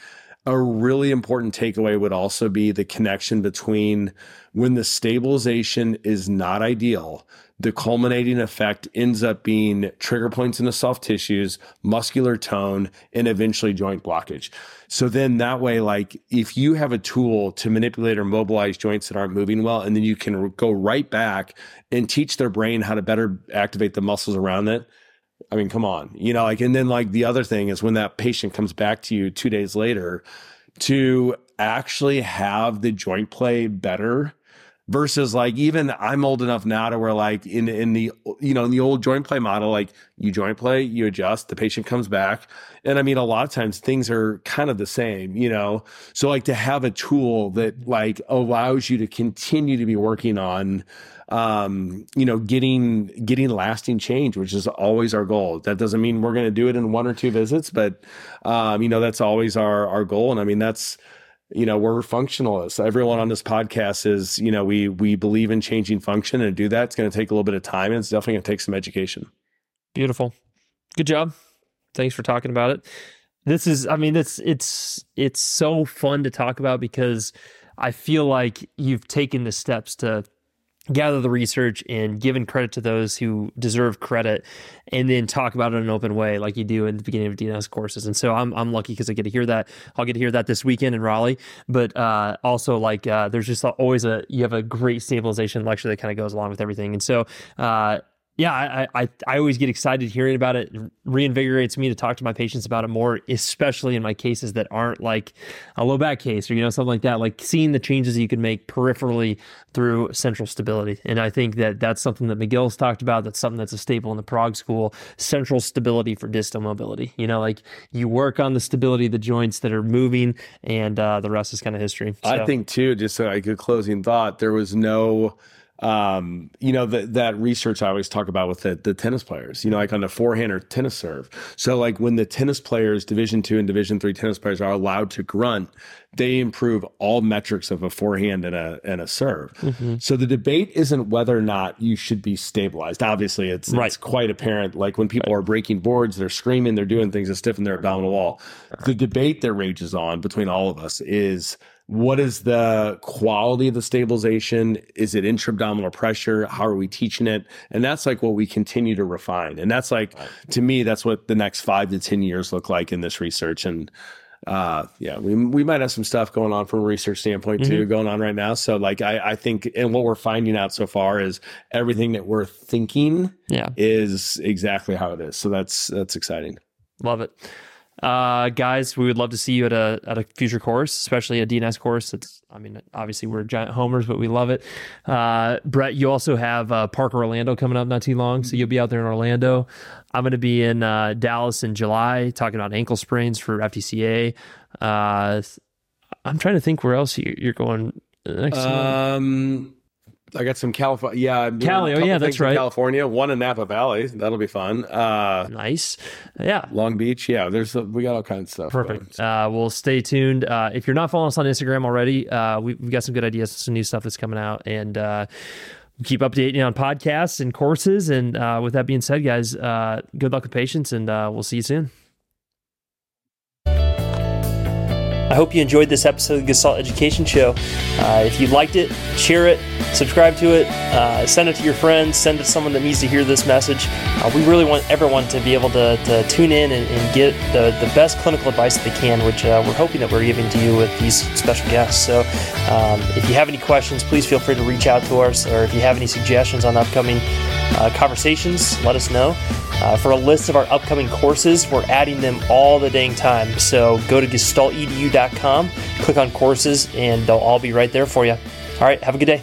a really important takeaway would also be the connection between when the stabilization is not ideal, the culminating effect ends up being trigger points in the soft tissues, muscular tone, and eventually joint blockage. So then that way, like if you have a tool to manipulate or mobilize joints that aren't moving well, and then you can go right back and teach their brain how to better activate the muscles around it I mean, come on, you know, like, and then like the other thing is when that patient comes back to you two days later to actually have the joint play better versus like even I'm old enough now to where like in in the you know in the old joint play model like you joint play you adjust the patient comes back and I mean a lot of times things are kind of the same you know so like to have a tool that like allows you to continue to be working on um, you know, getting getting lasting change, which is always our goal. That doesn't mean we're going to do it in one or two visits, but um, you know, that's always our our goal. And I mean, that's you know, we're functionalists. Everyone on this podcast is, you know, we we believe in changing function, and do that, it's going to take a little bit of time, and it's definitely going to take some education. Beautiful, good job. Thanks for talking about it. This is, I mean, it's it's it's so fun to talk about because I feel like you've taken the steps to gather the research and giving credit to those who deserve credit and then talk about it in an open way like you do in the beginning of DNS courses. And so I'm, I'm lucky because I get to hear that. I'll get to hear that this weekend in Raleigh. But uh, also like uh, there's just always a, you have a great stabilization lecture that kind of goes along with everything. And so uh, yeah, I, I I always get excited hearing about it. it. Reinvigorates me to talk to my patients about it more, especially in my cases that aren't like a low back case or you know something like that. Like seeing the changes you can make peripherally through central stability, and I think that that's something that McGill's talked about. That's something that's a staple in the Prague school: central stability for distal mobility. You know, like you work on the stability of the joints that are moving, and uh, the rest is kind of history. So. I think too, just like a closing thought, there was no um, you know, that that research I always talk about with the, the tennis players, you know, like on the forehand or tennis serve. So like when the tennis players, division two and division three tennis players are allowed to grunt, they improve all metrics of a forehand and a and a serve. Mm-hmm. So the debate isn't whether or not you should be stabilized. Obviously, it's right. it's quite apparent. Like when people right. are breaking boards, they're screaming, they're doing things to stiffen their abdominal wall. The debate that rages on between all of us is what is the quality of the stabilization? Is it intra-abdominal pressure? How are we teaching it? And that's like what we continue to refine. And that's like, to me, that's what the next five to 10 years look like in this research. And uh, yeah, we, we might have some stuff going on from a research standpoint too, mm-hmm. going on right now. So like, I, I think, and what we're finding out so far is everything that we're thinking yeah. is exactly how it is. So that's, that's exciting. Love it. Uh, guys, we would love to see you at a at a future course, especially a DNS course. It's, I mean, obviously we're giant homers, but we love it. Uh, Brett, you also have uh, Parker Orlando coming up not too long, so you'll be out there in Orlando. I'm going to be in uh, Dallas in July, talking about ankle sprains for FTCA. Uh, I'm trying to think where else you're going next. Um, I got some California. Yeah, Cali. Oh, yeah, that's right. California. One in Napa Valley. That'll be fun. Uh, nice. Yeah. Long Beach. Yeah. There's a, we got all kinds of stuff. Perfect. Uh, well, stay tuned. Uh, if you're not following us on Instagram already, uh, we, have got some good ideas, some new stuff that's coming out, and uh, keep updating on podcasts and courses. And uh, with that being said, guys, uh, good luck with patience, and uh, we'll see you soon. I hope you enjoyed this episode of the Gestalt Education Show. Uh, if you liked it, share it, subscribe to it, uh, send it to your friends, send it to someone that needs to hear this message. Uh, we really want everyone to be able to, to tune in and, and, get the, the best clinical advice that they can, which uh, we're hoping that we're giving to you with these special guests. So um, if you have any questions, please feel free to reach out to us, or if you have any suggestions on upcoming uh, conversations, let us know. Uh, for a list of our upcoming courses, we're adding them all the dang time. So go to gestaltedu.com, click on courses, and they'll all be right there for you. All right, have a good day.